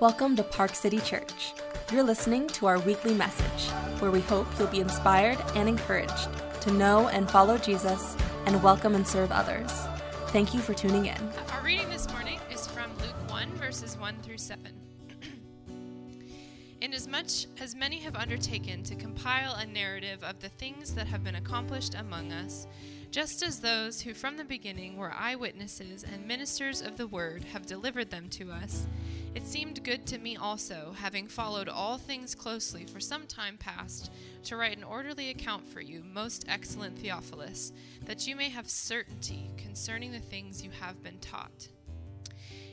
Welcome to Park City Church. You're listening to our weekly message, where we hope you'll be inspired and encouraged to know and follow Jesus and welcome and serve others. Thank you for tuning in. Our reading this morning is from Luke 1, verses 1 through 7. Inasmuch as many have undertaken to compile a narrative of the things that have been accomplished among us, just as those who from the beginning were eyewitnesses and ministers of the word have delivered them to us, it seemed good to me also, having followed all things closely for some time past, to write an orderly account for you, most excellent Theophilus, that you may have certainty concerning the things you have been taught.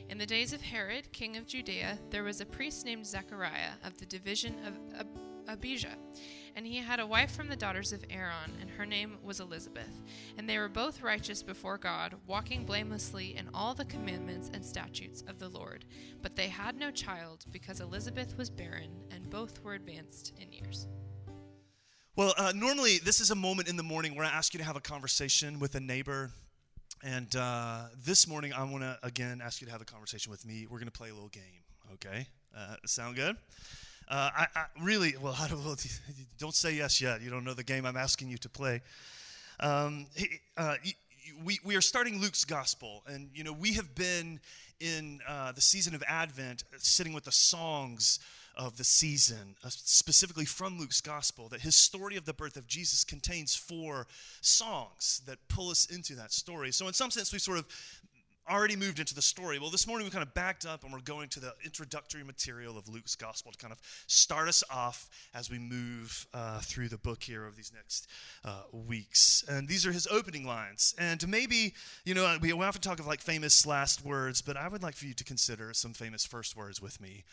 In the days of Herod, king of Judea, there was a priest named Zechariah of the division of Ab- Abijah, and he had a wife from the daughters of Aaron, and her name was Elizabeth. And they were both righteous before God, walking blamelessly in all the commandments and statutes of the Lord. But they had no child, because Elizabeth was barren, and both were advanced in years. Well, uh, normally this is a moment in the morning where I ask you to have a conversation with a neighbor. And uh, this morning, I want to again ask you to have a conversation with me. We're going to play a little game, okay? Uh, sound good? Uh, I, I, really, well, I don't, don't say yes yet. You don't know the game I'm asking you to play. Um, uh, we, we are starting Luke's gospel, and you know we have been in uh, the season of Advent, sitting with the songs of the season, uh, specifically from Luke's gospel, that his story of the birth of Jesus contains four songs that pull us into that story. So, in some sense, we sort of already moved into the story. Well, this morning we kind of backed up and we're going to the introductory material of Luke's gospel to kind of start us off as we move uh, through the book here over these next uh, weeks. And these are his opening lines. And maybe, you know, we often talk of like famous last words, but I would like for you to consider some famous first words with me.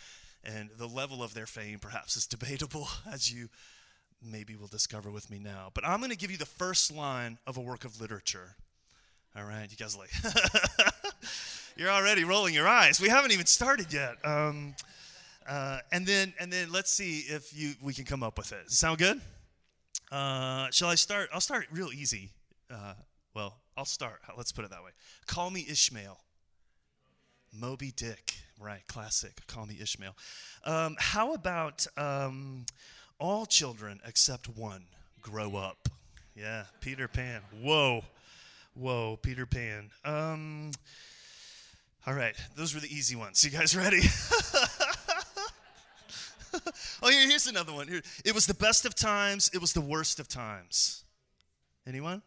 And the level of their fame perhaps is debatable, as you maybe will discover with me now. But I'm going to give you the first line of a work of literature. All right, you guys like, you're already rolling your eyes. We haven't even started yet. Um, uh, and then, and then let's see if you we can come up with it. Sound good? Uh, shall I start? I'll start real easy. Uh, well, I'll start. Let's put it that way. Call me Ishmael. Moby Dick, right? Classic. Call me Ishmael. Um, how about um, all children except one grow up? Yeah, Peter Pan. Whoa. Whoa, Peter Pan. Um, all right, those were the easy ones. You guys ready? oh, here, here's another one. Here, it was the best of times. It was the worst of times. Anyone?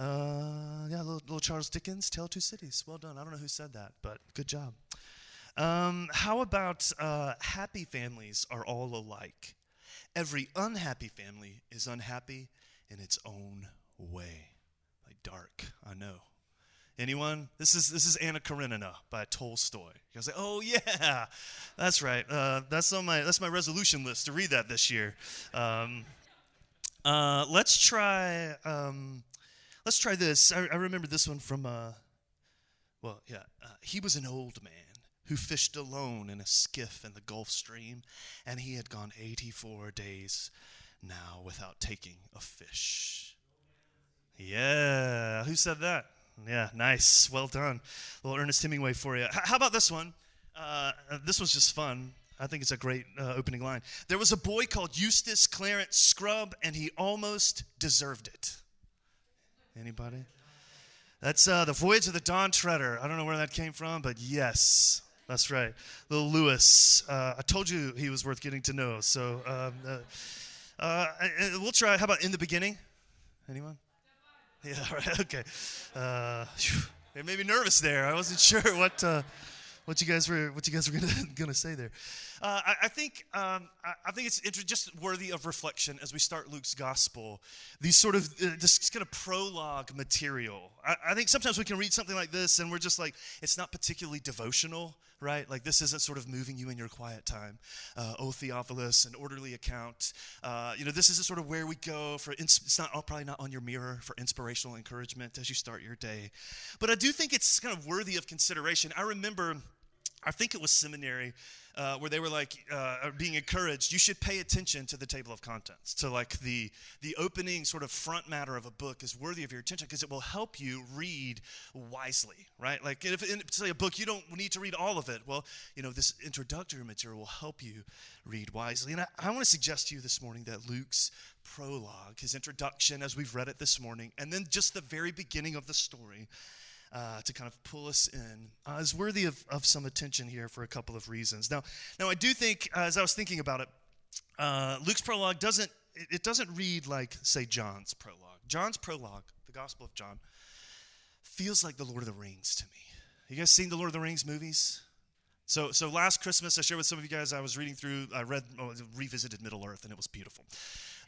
Uh, yeah, little, little Charles Dickens, Tale of Two Cities. Well done. I don't know who said that, but good job. Um, how about uh, happy families are all alike? Every unhappy family is unhappy in its own way dark. I know. Anyone? This is this is Anna Karenina by Tolstoy. You guys say, "Oh yeah, that's right. Uh, that's on my that's my resolution list to read that this year." Um, uh, let's try um, let's try this. I, I remember this one from uh, well, yeah. Uh, he was an old man who fished alone in a skiff in the Gulf Stream, and he had gone 84 days now without taking a fish. Yeah. Who said that? Yeah, nice. Well done. A little Ernest Hemingway for you. H- how about this one? Uh, this was just fun. I think it's a great uh, opening line. There was a boy called Eustace Clarence Scrubb, and he almost deserved it. Anybody? That's uh, the Voyage of the Dawn Treader. I don't know where that came from, but yes, that's right. Little Lewis. Uh, I told you he was worth getting to know. So um, uh, uh, we'll try. How about in the beginning? Anyone? Yeah, right. Okay. Uh, it made me nervous there. I wasn't sure what uh, what you guys were what you guys were gonna gonna say there. Uh, I, I, think um, I, I, think it's just worthy of reflection as we start Luke's gospel. These sort of uh, this kind of prologue material. I, I, think sometimes we can read something like this and we're just like it's not particularly devotional, right? Like this isn't sort of moving you in your quiet time. Uh, oh, Theophilus, an orderly account. Uh, you know, this isn't sort of where we go for. Ins- it's not probably not on your mirror for inspirational encouragement as you start your day. But I do think it's kind of worthy of consideration. I remember I think it was seminary, uh, where they were like uh, being encouraged. You should pay attention to the table of contents. to like the the opening sort of front matter of a book is worthy of your attention because it will help you read wisely, right? Like if it's say a book you don't need to read all of it. Well, you know this introductory material will help you read wisely. And I, I want to suggest to you this morning that Luke's prologue, his introduction, as we've read it this morning, and then just the very beginning of the story uh, to kind of pull us in uh, is worthy of, of some attention here for a couple of reasons. Now, now I do think, uh, as I was thinking about it, uh, Luke's prologue doesn't it, it doesn't read like say John's prologue. John's prologue, the Gospel of John, feels like the Lord of the Rings to me. You guys seen the Lord of the Rings movies? So, so last Christmas, I shared with some of you guys. I was reading through, I read, oh, revisited Middle Earth, and it was beautiful.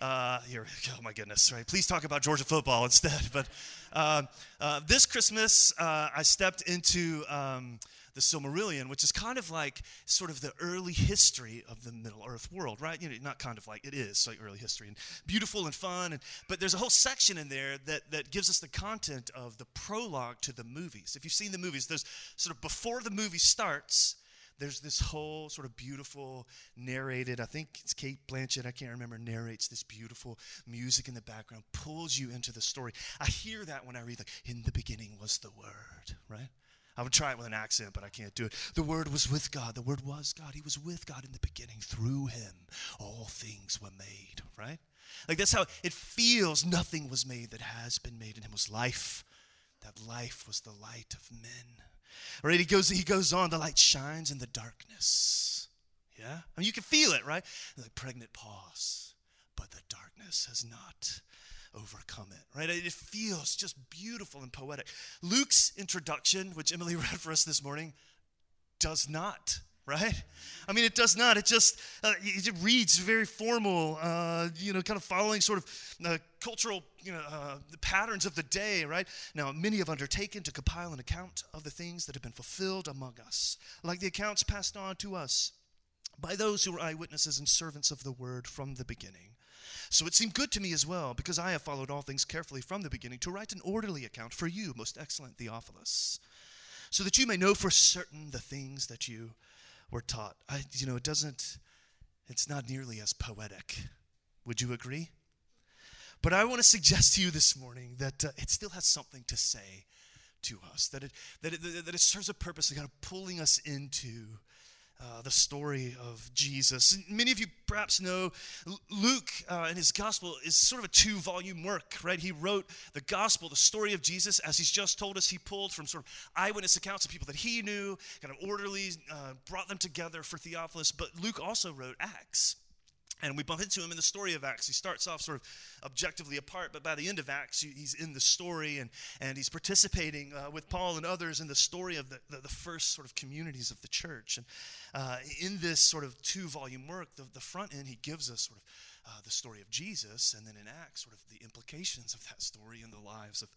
Uh, here, oh my goodness, right? Please talk about Georgia football instead. But uh, uh, this Christmas, uh, I stepped into um, the Silmarillion, which is kind of like sort of the early history of the Middle Earth world, right? You know, not kind of like it is like early history and beautiful and fun. And but there's a whole section in there that that gives us the content of the prologue to the movies. If you've seen the movies, there's sort of before the movie starts there's this whole sort of beautiful narrated, I think it's Cate Blanchett, I can't remember, narrates this beautiful music in the background, pulls you into the story. I hear that when I read, like, in the beginning was the Word, right? I would try it with an accent, but I can't do it. The Word was with God. The Word was God. He was with God in the beginning. Through Him, all things were made, right? Like that's how it feels. Nothing was made that has been made. In Him was life. That life was the light of men. Right? He goes, he goes on, the light shines in the darkness. Yeah? I mean, you can feel it, right? Like pregnant pause, but the darkness has not overcome it, right? It feels just beautiful and poetic. Luke's introduction, which Emily read for us this morning, does not right? I mean, it does not. It just uh, it reads very formal, uh, you know, kind of following sort of uh, cultural you know, uh, patterns of the day, right? Now, many have undertaken to compile an account of the things that have been fulfilled among us, like the accounts passed on to us by those who were eyewitnesses and servants of the word from the beginning. So it seemed good to me as well, because I have followed all things carefully from the beginning, to write an orderly account for you, most excellent Theophilus, so that you may know for certain the things that you we're taught. I, you know, it doesn't, it's not nearly as poetic. Would you agree? But I want to suggest to you this morning that uh, it still has something to say to us, that it, that it, that it serves a purpose of kind of pulling us into uh, the story of Jesus. Many of you perhaps know Luke uh, in his gospel is sort of a two volume work, right? He wrote the gospel, the story of Jesus, as he's just told us, he pulled from sort of eyewitness accounts of people that he knew, kind of orderly, uh, brought them together for Theophilus. But Luke also wrote Acts. And we bump into him in the story of Acts. He starts off sort of objectively apart, but by the end of Acts, he's in the story and, and he's participating uh, with Paul and others in the story of the, the, the, first sort of communities of the church. And uh, in this sort of two volume work, the, the front end, he gives us sort of uh, the story of Jesus, and then in Acts, sort of the implications of that story in the lives of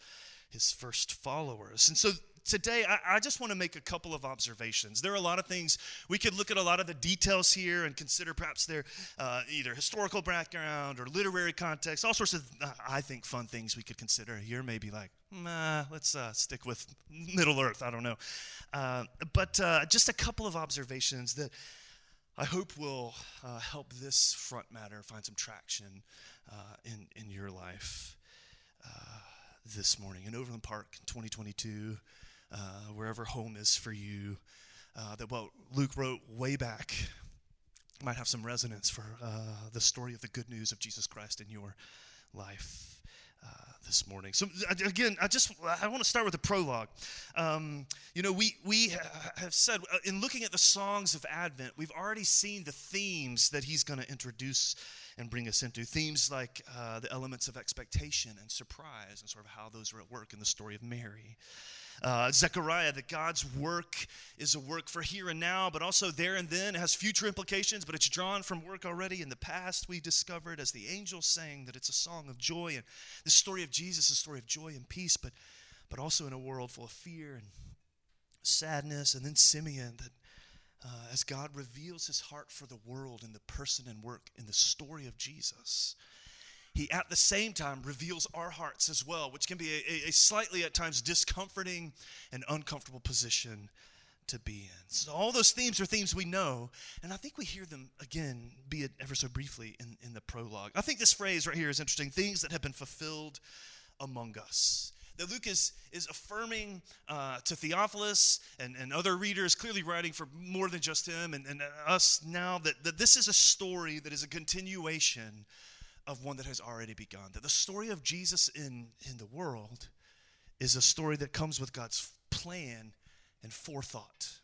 his first followers. And so today, I, I, just want to make a couple of observations. There are a lot of things, we could look at a lot of the details here and consider perhaps their uh, either historical background or literary context, all sorts of, I think, fun things we could consider. You're maybe like, nah, let's uh, stick with Middle Earth. I don't know. Uh, but uh, just a couple of observations that I hope will uh, help this front matter find some traction in, in your life this morning in Overland Park 2022 uh, wherever home is for you. Uh, that what Luke wrote way back might have some resonance for uh, the story of the good news of Jesus Christ in your life. Uh, this morning. So again, I just I want to start with the prologue. Um, you know, we we have said uh, in looking at the songs of Advent, we've already seen the themes that he's going to introduce and bring us into themes like uh, the elements of expectation and surprise, and sort of how those are at work in the story of Mary. Uh, Zechariah, that God's work is a work for here and now, but also there and then. It has future implications, but it's drawn from work already in the past. We discovered as the angels sang that it's a song of joy. And the story of Jesus is a story of joy and peace, but, but also in a world full of fear and sadness. And then Simeon, that uh, as God reveals his heart for the world in the person and work in the story of Jesus he at the same time reveals our hearts as well, which can be a, a, slightly at times discomforting and uncomfortable position to be in. So all those themes are themes we know, and I think we hear them again, be it ever so briefly, in, in the prologue. I think this phrase right here is interesting things that have been fulfilled among us. That Luke is, is affirming uh, to Theophilus and, and other readers, clearly writing for more than just him and, and us now, that, that this is a story that is a continuation of one that has already begun. That the story of Jesus in, in the world is a story that comes with God's plan and forethought.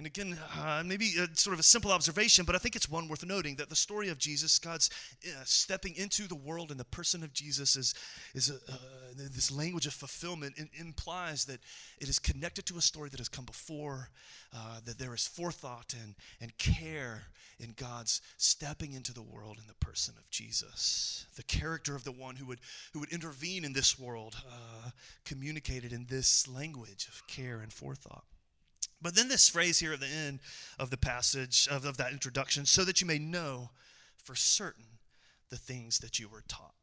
And again, uh, maybe a, sort of a simple observation, but I think it's one worth noting that the story of Jesus, God's uh, stepping into the world in the person of Jesus, is, is a, uh, this language of fulfillment it implies that it is connected to a story that has come before, uh, that there is forethought and, and care in God's stepping into the world in the person of Jesus. The character of the one who would, who would intervene in this world, uh, communicated in this language of care and forethought. But then this phrase here at the end of the passage, of, of that introduction, so that you may know for certain the things that you were taught.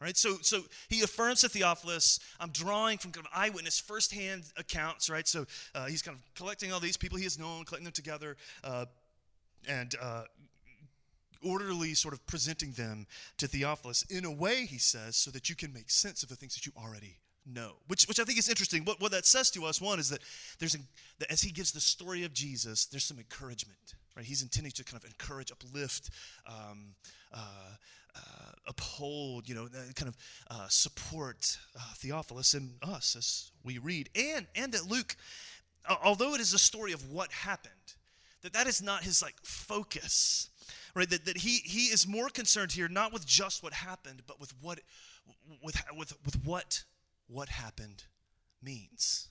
Right, so so he affirms to Theophilus, I'm drawing from kind of eyewitness, firsthand accounts. Right, so uh, he's kind of collecting all these people he has known, collecting them together, uh, and uh, orderly sort of presenting them to Theophilus in a way, he says, so that you can make sense of the things that you already know. Which, which I think is interesting. What, what that says to us, one, is that there's that as he gives the story of Jesus, there's some encouragement. Right? He's intending to kind of encourage, uplift, um, uh, uh, uphold, you know, kind of uh, support uh, Theophilus and us as we read. And, and that Luke, although it is a story of what happened, that that is not his like focus right that, that he he is more concerned here not with just what happened but with what with with with what what happened means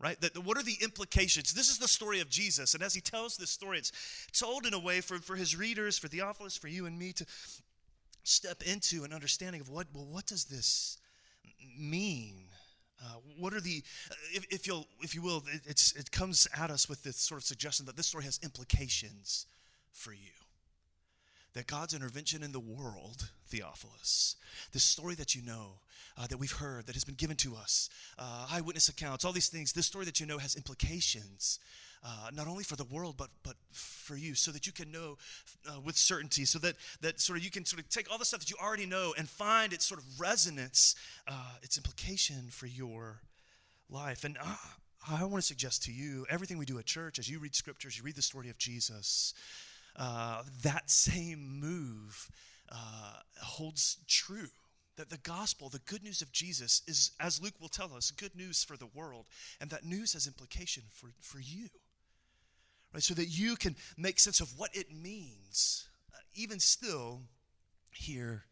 right? That, what are the implications? This is the story of jesus and as he tells this story it's told in a way for, for his readers for theophilus for you and me to step into an understanding of what well what does this mean? Uh, what are the if, if you'll if you will it, it's it comes at us with this sort of suggestion that this story has implications for you that God's intervention in the world, Theophilus, the story that you know, uh, that we've heard, that has been given to us, uh, eyewitness accounts, all these things, this story that you know has implications. Uh, not only for the world but but for you so that you can know uh, with certainty so that that sort of you can sort of take all the stuff that you already know and find its sort of resonance uh, its implication for your life and uh, I want to suggest to you everything we do at church as you read scriptures you read the story of Jesus uh, that same move uh, holds true. That the gospel, the good news of Jesus, is, as Luke will tell us, good news for the world. And that news has implication for, for you. Right? So that you can make sense of what it means, uh, even still, here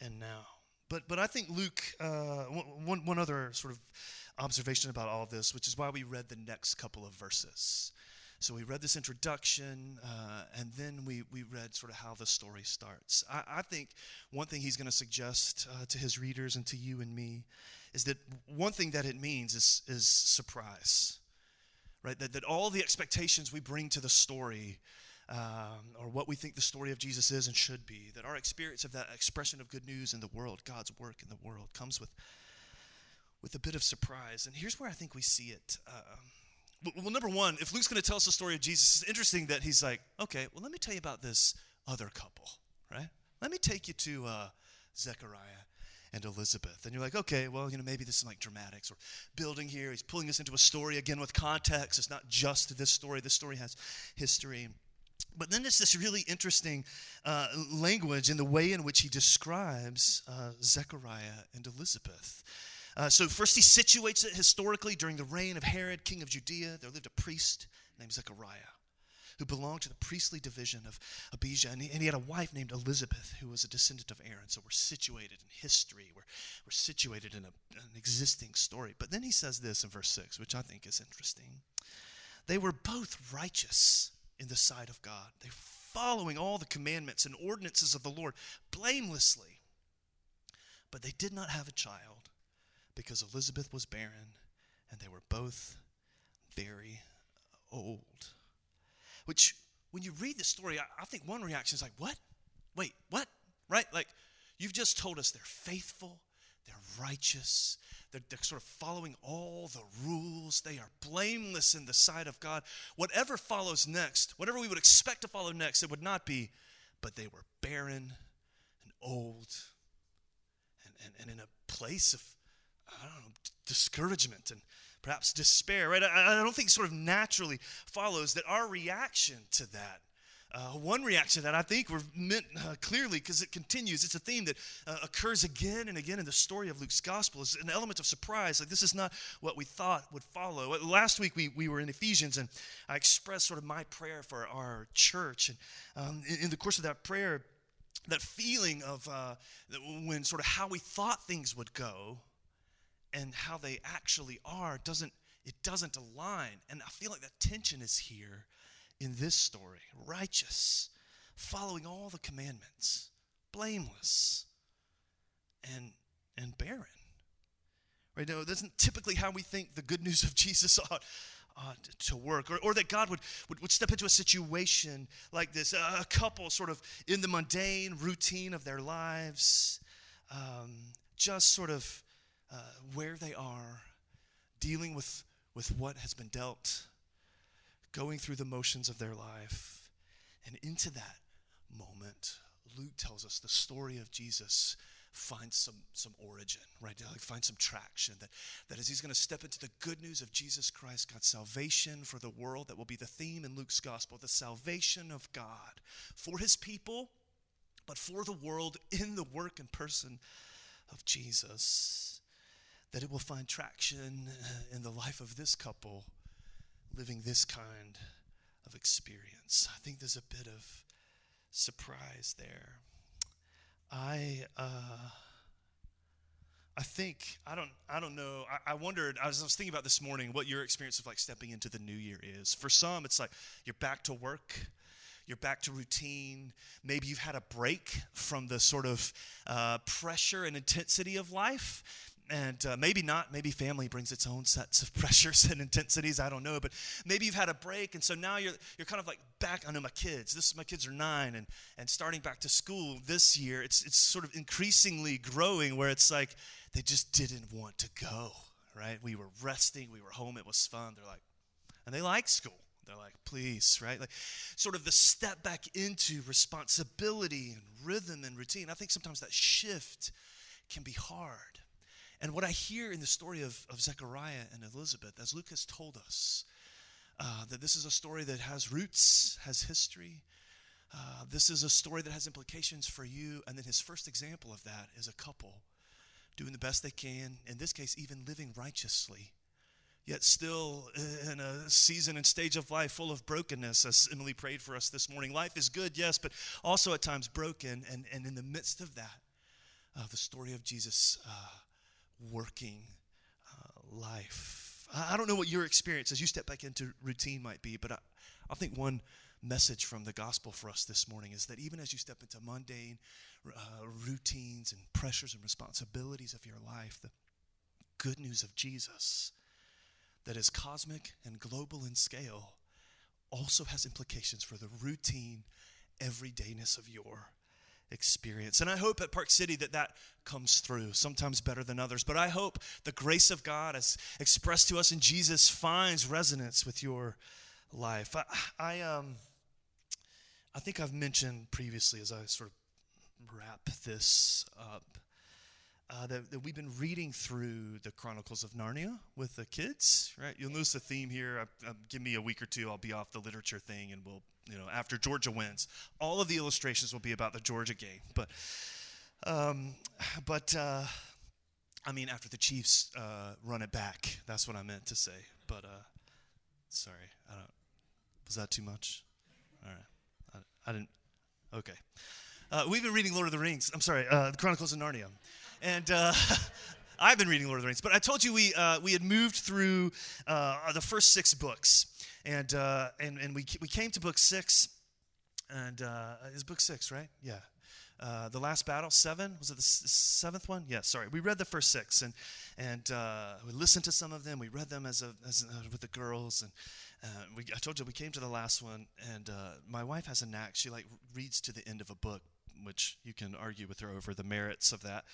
and now. But, but I think Luke, uh, one, one other sort of observation about all of this, which is why we read the next couple of verses. So we read this introduction, uh, and then we, we read sort of how the story starts. I, I think one thing he's going to suggest uh, to his readers and to you and me is that one thing that it means is, is surprise, right? That, that all the expectations we bring to the story um, or what we think the story of Jesus is and should be, that our experience of that expression of good news in the world, God's work in the world, comes with, with a bit of surprise. And here's where I think we see it. Uh, well, number one, if Luke's going to tell us the story of Jesus, it's interesting that he's like, okay, well, let me tell you about this other couple, right? Let me take you to uh, Zechariah and Elizabeth. And you're like, okay, well, you know, maybe this is like dramatics or building here. He's pulling us into a story again with context. It's not just this story, this story has history. But then there's this really interesting uh, language in the way in which he describes uh, Zechariah and Elizabeth. Uh, so, first, he situates it historically during the reign of Herod, king of Judea. There lived a priest named Zechariah who belonged to the priestly division of Abijah. And he, and he, had a wife named Elizabeth who was a descendant of Aaron. So, we're situated in history, we're, we're situated in a, an existing story. But then he says this in verse 6, which I think is interesting. They were both righteous in the sight of God. They were following all the commandments and ordinances of the Lord blamelessly. But they did not have a child because Elizabeth was barren and they were both very old. Which, when you read the story, I, I think one reaction is like, what? Wait, what? Right? Like, you've just told us they're faithful, they're righteous, they're, they're sort of following all the rules, they are blameless in the sight of God. Whatever follows next, whatever we would expect to follow next, it would not be, but they were barren and old and, and, and in a place of, I don't know, discouragement and perhaps despair, right? I, I don't think sort of naturally follows that our reaction to that uh, one reaction that I think we're meant uh, clearly because it continues. It's a theme that uh, occurs again and again in the story of Luke's gospel. Is an element of surprise. Like this is not what we thought would follow. Uh, last week we, we were in Ephesians and I expressed sort of my prayer for our church. And um, in, in, the course of that prayer, that feeling of uh, when sort of how we thought things would go and how they actually are doesn't it doesn't align. And I feel like that tension is here in this story righteous, following all the commandments, blameless, and, and barren. Right now, that's typically how we think the good news of Jesus ought, ought to work, or, or that God would, would, would step into a situation like this, a, a couple sort of in the mundane routine of their lives, um, just sort of uh, where they are, dealing with, with what has been dealt going through the motions of their life. And into that moment, Luke tells us the story of Jesus finds some, some origin, right? Like find some traction. That, that as he's going to step into the good news of Jesus Christ, God's salvation for the world, that will be the theme in Luke's gospel, the salvation of God for his people, but for the world in the work and person of Jesus. That it will find traction in the life of this couple living this kind of experience. I think there's a bit of surprise there. I uh, I think I don't I don't know. I, I wondered. I was, I was thinking about this morning what your experience of like stepping into the new year is. For some, it's like you're back to work. You're back to routine. Maybe you've had a break from the sort of uh, pressure and intensity of life and uh, maybe not maybe family brings its own sets of pressures and intensities i don't know but maybe you've had a break and so now you're you're kind of like back i know my kids this my kids are nine and and starting back to school this year it's it's sort of increasingly growing where it's like they just didn't want to go right? We were resting we were home it was fun. They're like and they like school. They're like please right? Like sort of the step back into responsibility and rhythm and routine. I think sometimes that shift can be hard and what I hear in the story of, of Zechariah and Elizabeth, as Luke has told us, uh, that this is a story that has roots, has history. Uh, this is a story that has implications for you. And then his first example of that is a couple doing the best they can, in this case, even living righteously, yet still in a season and stage of life full of brokenness, as Emily prayed for us this morning. Life is good, yes, but also at times broken. And, and in the midst of that, uh, the story of Jesus uh, working uh, life. I, I don't know what your experience as you step back into routine might be, but I, I think one message from the gospel for us this morning is that even as you step into mundane uh, routines and pressures and responsibilities of your life, the good news of Jesus that is cosmic and global in scale also has implications for the routine everydayness of your experience. And I hope at Park City that that comes through, sometimes better than others. But I hope the grace of God as expressed to us in Jesus finds resonance with your life. I, I, um, I think I've mentioned previously as I sort of wrap this up uh, that, that, we've been reading through the Chronicles of Narnia with the kids, right? You'll notice the theme here. I, I, give me a week or two, I'll be off the literature thing, and we'll, you know, after Georgia wins, all of the illustrations will be about the Georgia game. But, um, but uh, I mean, after the Chiefs uh, run it back, that's what I meant to say. But uh, sorry, I don't. Was that too much? All right, I, I didn't. Okay. Uh, we've been reading Lord of the Rings. I'm sorry, uh, the Chronicles of Narnia. And uh, I've been reading Lord of the Rings, but I told you we, uh, we had moved through uh, the first six books. And, uh, and, and we, we came to book six, and uh, is book six, right? Yeah. Uh, the last battle, seven was it the s- seventh one? Yeah, sorry. We read the first six, and and uh, we listened to some of them. We read them as a, as a, with the girls, and uh, we, I told you we came to the last one. And uh, my wife has a knack; she like reads to the end of a book which you can argue with her over the merits of that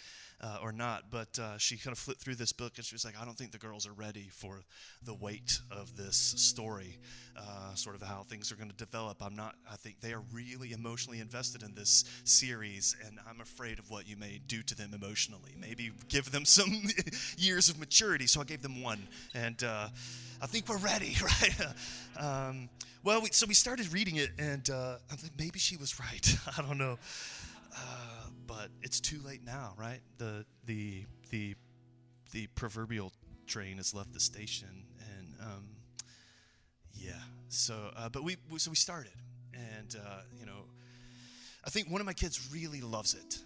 uh, or not. But uh, she kind of flipped through this book and she was like, I don't think the girls are ready for the weight of this story, uh, sort of how things are going to develop. I'm not, I think they are really emotionally invested in this series, and I'm afraid of what you may do to them emotionally. Maybe give them some years of maturity. So I gave them one. And uh, I think we're ready, right? um, well, we, so we started reading it, and uh, maybe she was right. I don't know. Uh, but it's too late now, right? The the the the proverbial train has left the station, and um, yeah. So, uh, but we so we started, and uh, you know, I think one of my kids really loves it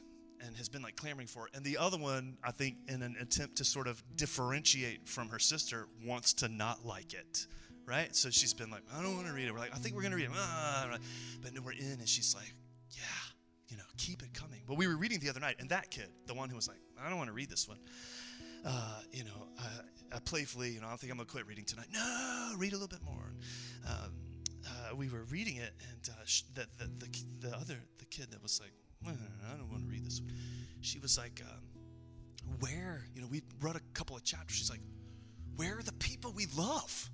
and has been like clamoring for it, and the other one, I think, in an attempt to sort of differentiate from her sister, wants to not like it. Right, so she's been like, I don't want to read it. We're like, I think we're gonna read it, ah, but then we're in, and she's like, Yeah, you know, keep it coming. But we were reading the other night, and that kid, the one who was like, I don't want to read this one, uh, you know, uh, playfully, you know, I think I'm gonna quit reading tonight. No, read a little bit more. Um, uh, we were reading it, and uh, sh- the, the, the, the other the kid that was like, I don't want to read this one. She was like, um, where? You know, we read a couple of chapters. She's like, where are the people we love?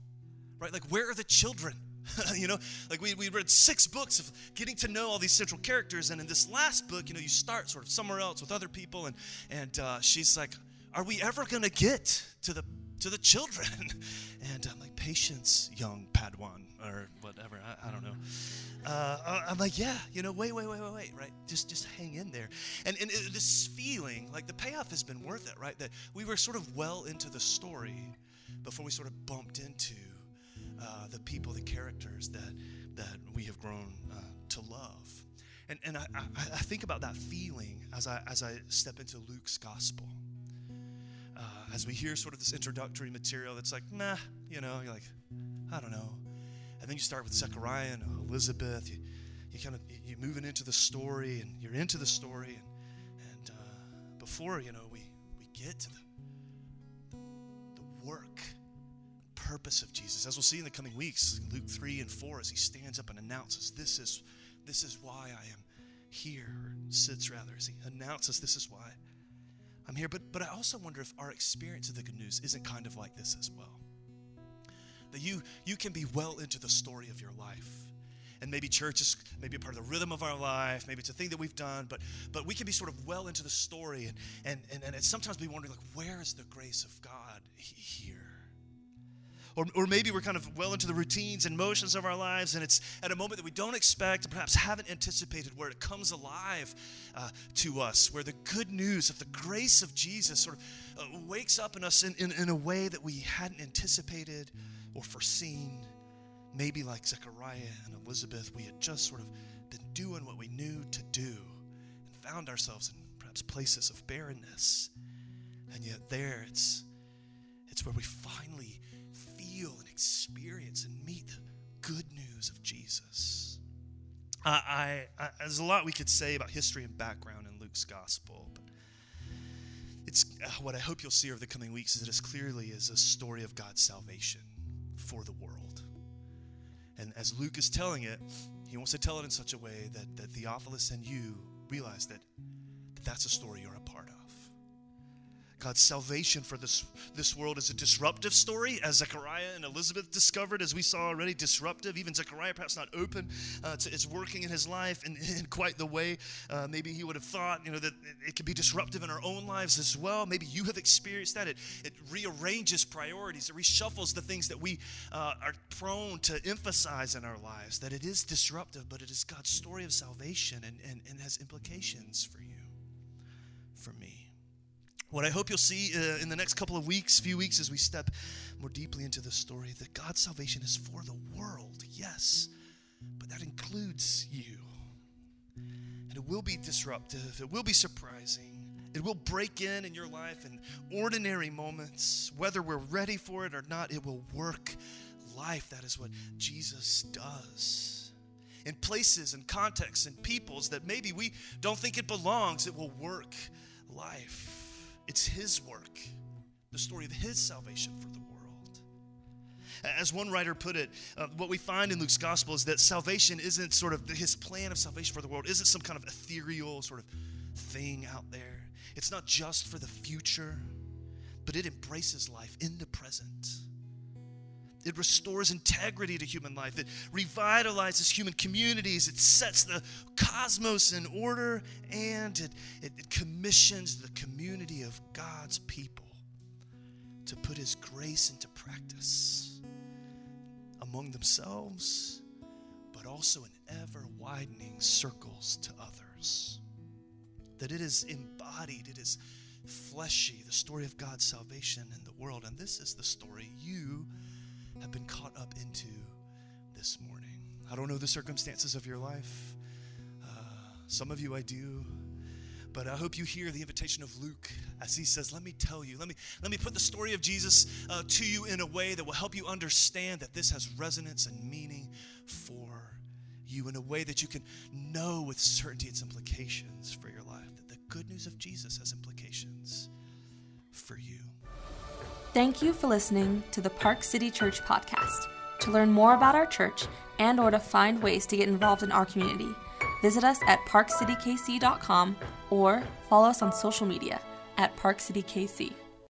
Right? Like, where are the children? you know, like we, we read six books of getting to know all these central characters, and in this last book, you know, you start sort of somewhere else with other people, and and uh, she's like, "Are we ever going to get to the to the children?" and I'm like, "Patience, young Padawan, or whatever. I, I don't know." Uh, I'm like, yeah, you know, wait, wait, wait, wait, wait, right? Just, just hang in there. And, and it, this feeling, like the payoff has been worth it, right? That we were sort of well into the story before we sort of bumped into uh, the people, the characters that that we have grown uh, to love. And, and I, I, I, think about that feeling as I, as I step into Luke's gospel. Uh, as we hear sort of this introductory material that's like, nah, you know, you're like, I don't know. And then you start with Zechariah and Elizabeth. You, you kind of, you're moving into the story and you're into the story. And, and uh, before, you know, we, we get to the, purpose of Jesus. As we'll see in the coming weeks, Luke 3 and 4, as he stands up and announces, This is, this is why I am here, or sits rather, as he announces, This is why I'm here. But, but I also wonder if our experience of the good news isn't kind of like this as well. That you, you can be well into the story of your life and maybe church is maybe a part of the rhythm of our life maybe it's a thing that we've done but but we can be sort of well into the story and and and, and sometimes be wondering like where is the grace of god here or, or maybe we're kind of well into the routines and motions of our lives, and it's at a moment that we don't expect, and perhaps haven't anticipated, where it comes alive uh, to us, where the good news of the grace of Jesus sort of uh, wakes up in us in, in, in a way that we hadn't anticipated or foreseen. Maybe like Zechariah and Elizabeth, we had just sort of been doing what we knew to do and found ourselves in perhaps places of barrenness. And yet, there it's, it's where we finally feel and experience and meet the good news of Jesus. I, I, there's a lot we could say about history and background in Luke's gospel, but it's uh, what I hope you'll see over the coming weeks is that as clearly as a story of God's salvation for the world. And as Luke is telling it, he wants to tell it in such a way that, that Theophilus and you realize that, that that's a story you're a part of. God's salvation for this, this world is a disruptive story, as Zechariah and Elizabeth discovered, as we saw already, disruptive. Even Zechariah, perhaps not open uh, to its working in his life in, in quite the way uh, maybe he would have thought, you know, that it, could be disruptive in our own lives as well. Maybe you have experienced that. It, it rearranges priorities, it reshuffles the things that we uh, are prone to emphasize in our lives, that it is disruptive, but it is God's story of salvation and, and, and has implications for you, for me. What I hope you'll see uh, in the next couple of weeks, few weeks, as we step more deeply into the story, that God's salvation is for the world, yes, but that includes you. And it will be disruptive, it will be surprising, it will break in in your life in ordinary moments. Whether we're ready for it or not, it will work life. That is what Jesus does. In places and contexts and peoples that maybe we don't think it belongs, it will work life. It's His work, the story of His salvation for the world. As one writer put it, uh, what we find in Luke's gospel is that salvation isn't sort of his plan of salvation for the world, isn't some kind of ethereal sort of thing out there. It's not just for the future, but it embraces life in the present. It restores integrity to human life. It revitalizes human communities. It sets the cosmos in order and it, it, it, commissions the community of God's people to put His grace into practice among themselves, but also in ever widening circles to others. That it is embodied, it is fleshy, the story of God's salvation in the world. And this is the story you have been caught up into this morning. I don't know the circumstances of your life. Uh, some of you I do. But I hope you hear the invitation of Luke as he says, Let me tell you, let me, let me put the story of Jesus uh, to you in a way that will help you understand that this has resonance and meaning for you in a way that you can know with certainty its implications for your life, that the good news of Jesus has implications for you. Thank you for listening to the Park City Church podcast. To learn more about our church and or to find ways to get involved in our community, visit us at parkcitykc.com or follow us on social media at parkcitykc.